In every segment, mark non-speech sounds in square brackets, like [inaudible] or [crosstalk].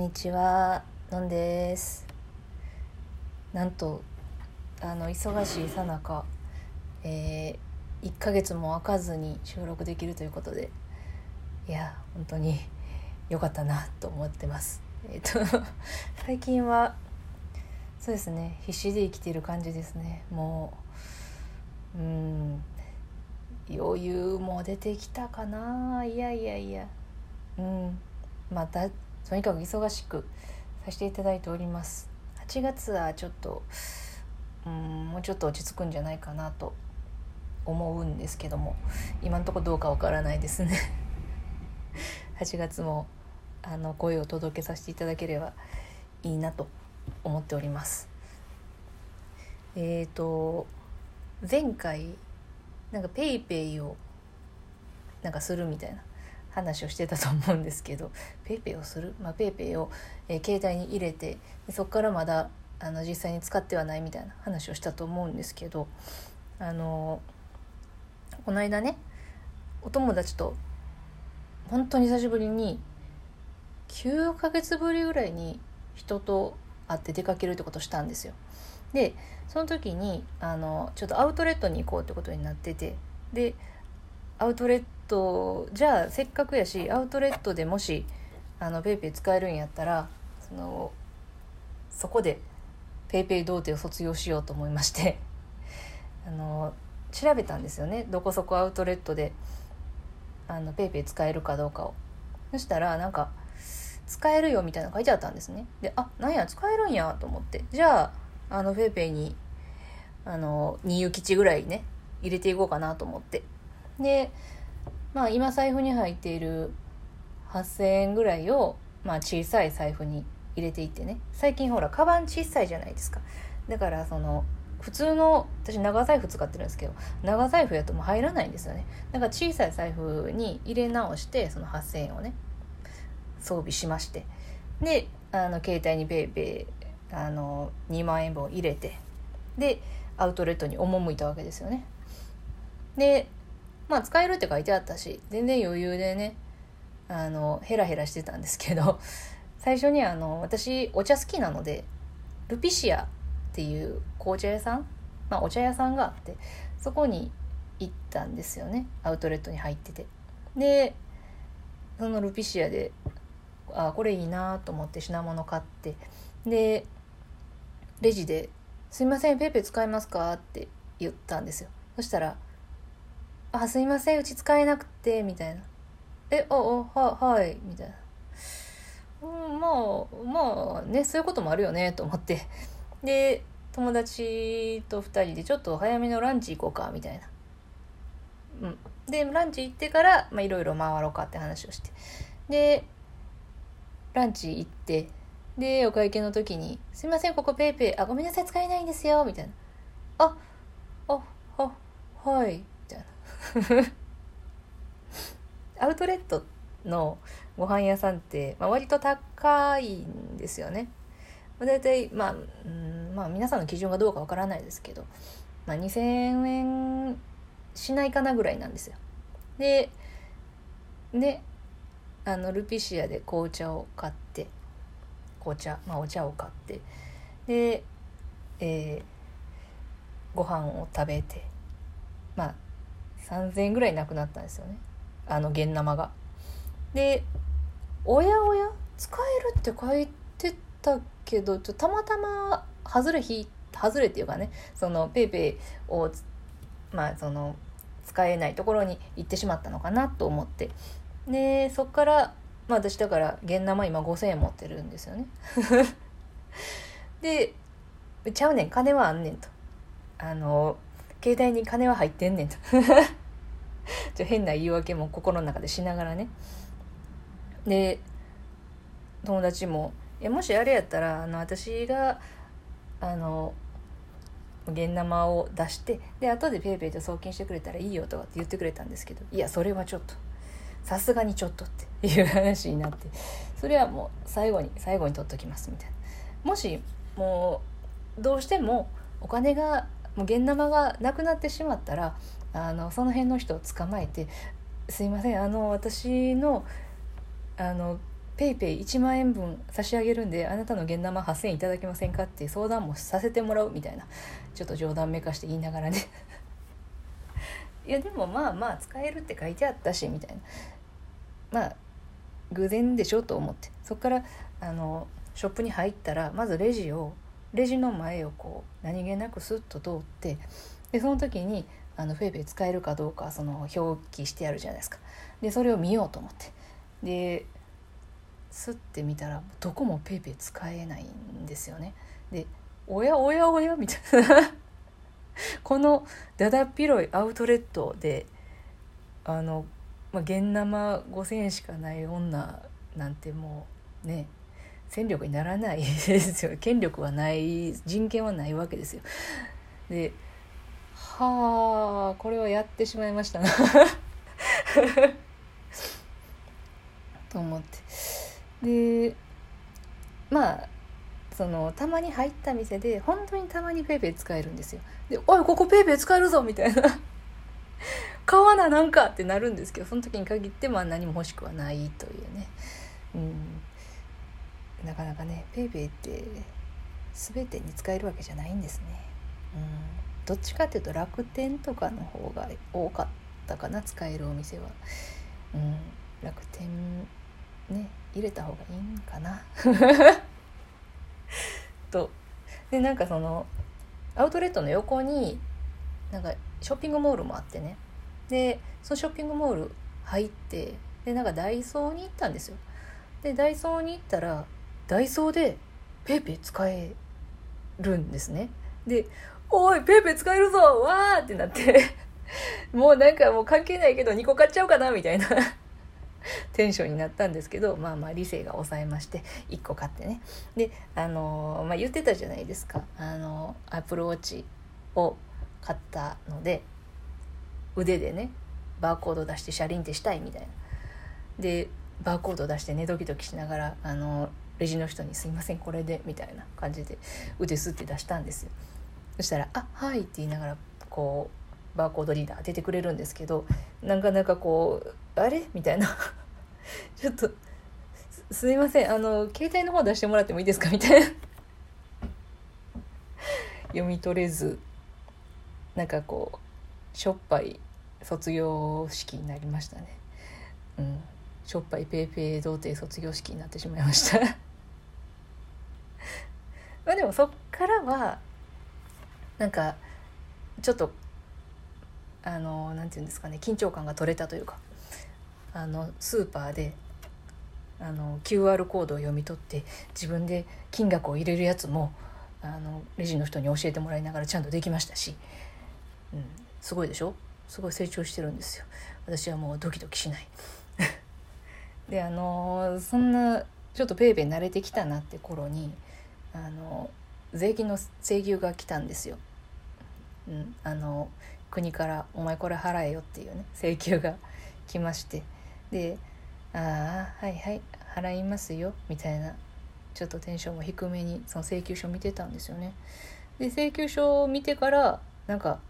にちは、のんです。なんと、あの忙しいさなか、え、1ヶ月も空かずに収録できるということで、いや、本当に良かったなと思ってます。えっ、と、[laughs] 最近は、そうですね、必死で生きてる感じですね。もう、うん、余裕も出てきたかないやいやいや、うん、また、とにかく忙しくさせていただいております。8月はちょっとうんもうちょっと落ち着くんじゃないかなと思うんですけども今のところどうかわからないですね。[laughs] 8月もあの声を届けさせていただければいいなと思っております。えっ、ー、と前回なんか PayPay をなんかするみたいな。話をしてたと思うんですけど PayPay をする、まあ、 PayPay を、えー、携帯に入れてそこからまだあの実際に使ってはないみたいな話をしたと思うんですけどあのこの間ねお友達と本当に久しぶりに9ヶ月ぶりぐらいに人と会って出かけるってことをしたんですよ。でその時にあのちょっとアウトレットに行こうってことになっててでアウトレットじゃあせっかくやしアウトレットでもしあの PayPay 使えるんやったらそのそこで PayPay 童貞を卒業しようと思いまして [laughs] あの調べたんですよね。どこそこアウトレットであの PayPay 使えるかどうかを。そしたらなんか使えるよみたいなの書いてあったんですね。であなんや使えるんやと思って。じゃああのペイペイにあの二遊吉ぐらいね入れていこうかなと思って。でまあ今財布に入っている8,000円ぐらいを、まあ、小さい財布に入れていってね。最近ほらカバン小さいじゃないですか。だからその普通の私長財布使ってるんですけど長財布やともう入らないんですよね。だから小さい財布に入れ直してその8,000円をね装備しまして。であの携帯に PayPay あの2万円分を入れて。でアウトレットに赴いたわけですよね。でまあ使えるって書いてあったし全然余裕でねあのヘラヘラしてたんですけど [laughs] 最初にあの私お茶好きなのでルピシアっていう紅茶屋さん、まあ、お茶屋さんがあってそこに行ったんですよねアウトレットに入っててでそのルピシアであこれいいなと思って品物買ってでレジで「すいません PayPay 使えますか?」って言ったんですよそしたら「あすいませんうち使えなくて」みたいな「えああははい」みたいな「うんまあまあねそういうこともあるよね」と思って。で友達と2人でちょっと早めのランチ行こうかみたいな。うん、でランチ行ってからまあいろいろ回ろうかって話をして。でランチ行ってでお会計の時に「すいませんここ PayPay。あごめんなさい使えないんですよ」みたいな「ああははい」[laughs] アウトレットのご飯屋さんって、まあ、割と高いんですよね。大体、まあ、うんまあ皆さんの基準がどうかわからないですけど、まあ、2,000円しないかなぐらいなんですよ。でであのルピシアで紅茶を買って紅茶まあお茶を買ってで、えー、ご飯を食べてまあ3,000円ぐらいなくなったんですよね。あの現生が。でおやおや使えるって書いてたけどちょたまたま外れひ外れっていうかねそのペイペイをまあその使えないところに行ってしまったのかなと思って。でそっからまあ私だから現生今5,000円持ってるんですよね。[laughs] で「ちゃうねん。金はあんねん」と「あの携帯に金は入ってんねん」と。ちょ変な言い訳も心の中でしながらね。で友達も「いやもしあれやったらあの私があの現生を出してで後でペイペイと送金してくれたらいいよとかって言ってくれたんですけどいやそれはちょっと。さすがにちょっとっていう話になって。それはもう最後に最後に取っときますみたいな。もしもうどうしてもお金がもう現生がなくなってしまったらあのその辺の人を捕まえて「すいませんあの私のあのペイペイ1万円分差し上げるんであなたの現生8,000円いただけませんかって相談もさせてもらうみたいなちょっと冗談めかして言いながらね。[laughs] いやでもまあまあ使えるって書いてあったしみたいな。まあ偶然でしょと思って。そっからあのショップに入ったらまずレジをレジの前をこう何気なくスッと通ってでその時にあの PayPay 使えるかどうかその表記してあるじゃないですか。でそれを見ようと思って。でスッて見たらどこも PayPay 使えないんですよね。でおやおやおやみたいな。[laughs] このだだっ広いアウトレットであの、まあ、生5,000円しかない女なんてもうね戦力にならないですよ。権力はない人権はないわけですよ。ではあこれはやってしまいましたな。と思って。でまあそのたまに入った店で本当にたまに PayPay 使えるんですよ。で「おいここ PayPay 使えるぞ」みたいな「買わななんか」ってなるんですけどその時に限ってまあ何も欲しくはないというね。うん。なかなかね PayPay って全てに使えるわけじゃないんですね。うん。どっちかっていうと楽天とかの方が多かったかな使えるお店は。うん楽天ね入れた方がいいんかな。[laughs] と。でなんかそのアウトレットの横になんかショッピングモールもあってね。でそのショッピングモール入ってでなんかダイソーに行ったんですよ。でダイソーに行ったらダイソーで PayPay 使えるんですね。で「おい PayPay 使えるぞ。わー!」ってなって。[laughs] もうなんかもう関係ないけど2個買っちゃおうかなみたいな。[laughs] テンションになったんですけどまあまあ理性が抑えまして1個買ってね。であのー、まあ、言ってたじゃないですか。あのアップルウォッチを買ったので腕でねバーコード出して車輪ってしたいみたいな。でバーコード出してねドキドキしながらあのレジの人に「すいませんこれで」みたいな感じで腕すって出したんですよ。そしたら「あはい」って言いながらこうバーコードリーダー出てくれるんですけどなかなかこうあれ？みたいな。[laughs] ちょっとすいませんあの携帯の方出してもらってもいいですか？みたいな。[laughs] 読み取れずなんかこうしょっぱい卒業式になりましたね。うん。しょっぱいペーペー童貞卒業式になってしまいました。[laughs] まあでもそっからはなんかちょっとあのなんて言うんですかね緊張感が取れたというかあのスーパーであの QR コードを読み取って自分で金額を入れるやつもあのレジの人に教えてもらいながらちゃんとできましたし、うん、すごいでしょ？すごい成長してるんですよ。私はもうドキドキしない。であのそんなちょっとペイペイ慣れてきたなって頃にあの税金の請求が来たんですよ、うん、あの国から「お前これ払えよ」っていうね請求が [laughs] 来まして。で「ああはいはい払いますよ」みたいなちょっとテンションも低めにその請求書見てたんですよね。で請求書を見てからなんか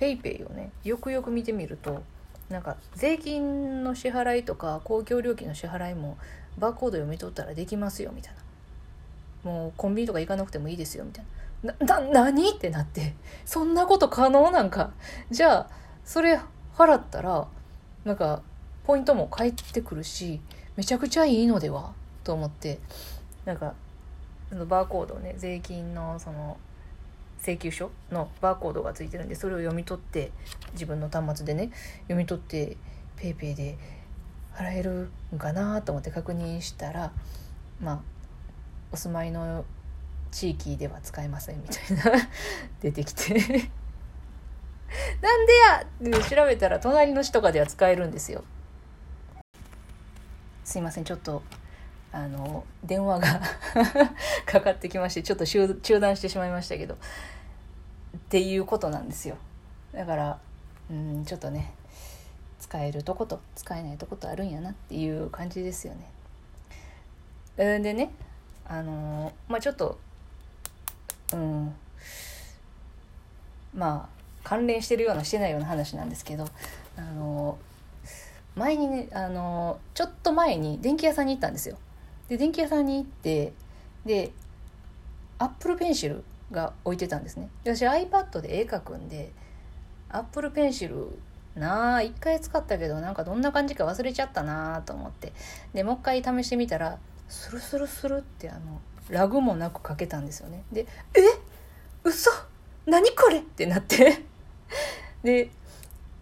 PayPay をねよくよく見てみるとなんか税金の支払いとか公共料金の支払いもバーコード読み取ったらできますよみたいな。もうコンビニとか行かなくてもいいですよみたいな。なな何？ってなってそんなこと可能なんか？じゃあそれ払ったらなんかポイントも返ってくるしめちゃくちゃいいのでは？と思ってなんかバーコードね税金のその請求書のバーコードがついてるんでそれを読み取って自分の端末でね読み取って PayPay で払えるんかな？と思って確認したらまあお住まいの地域では使えませんみたいな [laughs] 出てきて。なんでやって調べたら隣の市とかでは使えるんですよ。すいませんちょっとあの電話が [laughs] かかってきましてちょっと中断してしまいましたけど。っていうことなんですよ。だからうんちょっとね使えるとこと使えないとことあるんやなっていう感じですよね。でねあのまあちょっとうん。まあ関連してるようなしてないような話なんですけどあの前にねあのちょっと前に電気屋さんに行ったんですよ。で電気屋さんに行ってでアップルペンシルが置いてたんですね。で私 iPad で絵描くんでアップルペンシルなあ一回使ったけどなんかどんな感じか忘れちゃったなあと思って。でもう一回試してみたらスルスルスルってあのラグもなく描けたんですよね。で「え？嘘？何これ!」ってなって。[laughs] で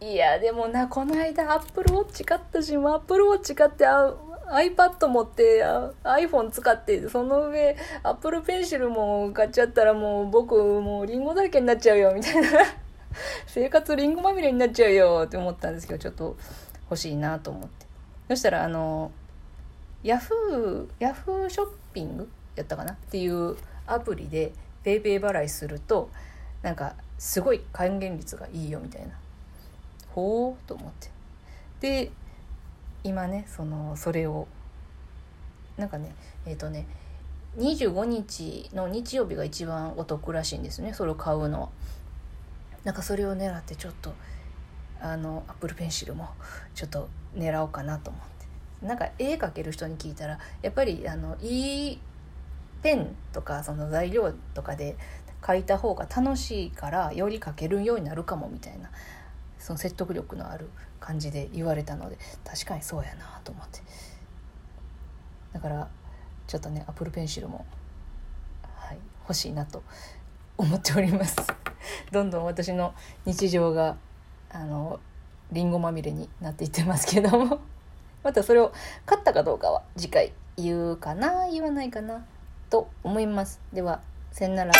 いやでもなこの間アップルウォッチ買ったしアップルウォッチ買ってあ iPad 持って iPhone 使ってその上アップルペンシルも買っちゃったらもう僕もうリンゴだらけになっちゃうよみたいな。[laughs] 生活リンゴまみれになっちゃうよって思ったんですけどちょっと欲しいなと思って。そしたらあのヤフーヤフーショッピングやったかなっていうアプリで PayPay 払いするとなんかすごい還元率がいいよみたいな。ほうと思って。で今ねそのそれをなんかねえっ、ー、とね25日の日曜日が一番お得らしいんですねそれを買うのは。なんかそれを狙ってちょっとあのアップルペンシルもちょっと狙おうかなと思って。なんか絵描ける人に聞いたらやっぱりあのいいペンとかその材料とかで描いた方が楽しいからより描けるようになるかもみたいなその説得力のある感じで言われたので確かにそうやなと思って。だからちょっとねアップルペンシルも、はい、欲しいなと思っております。[laughs] どんどん私の日常があのりんごまみれになっていってますけども。またそれを買ったかどうかは次回言うかな言わないかな。と思います。ではさよなら。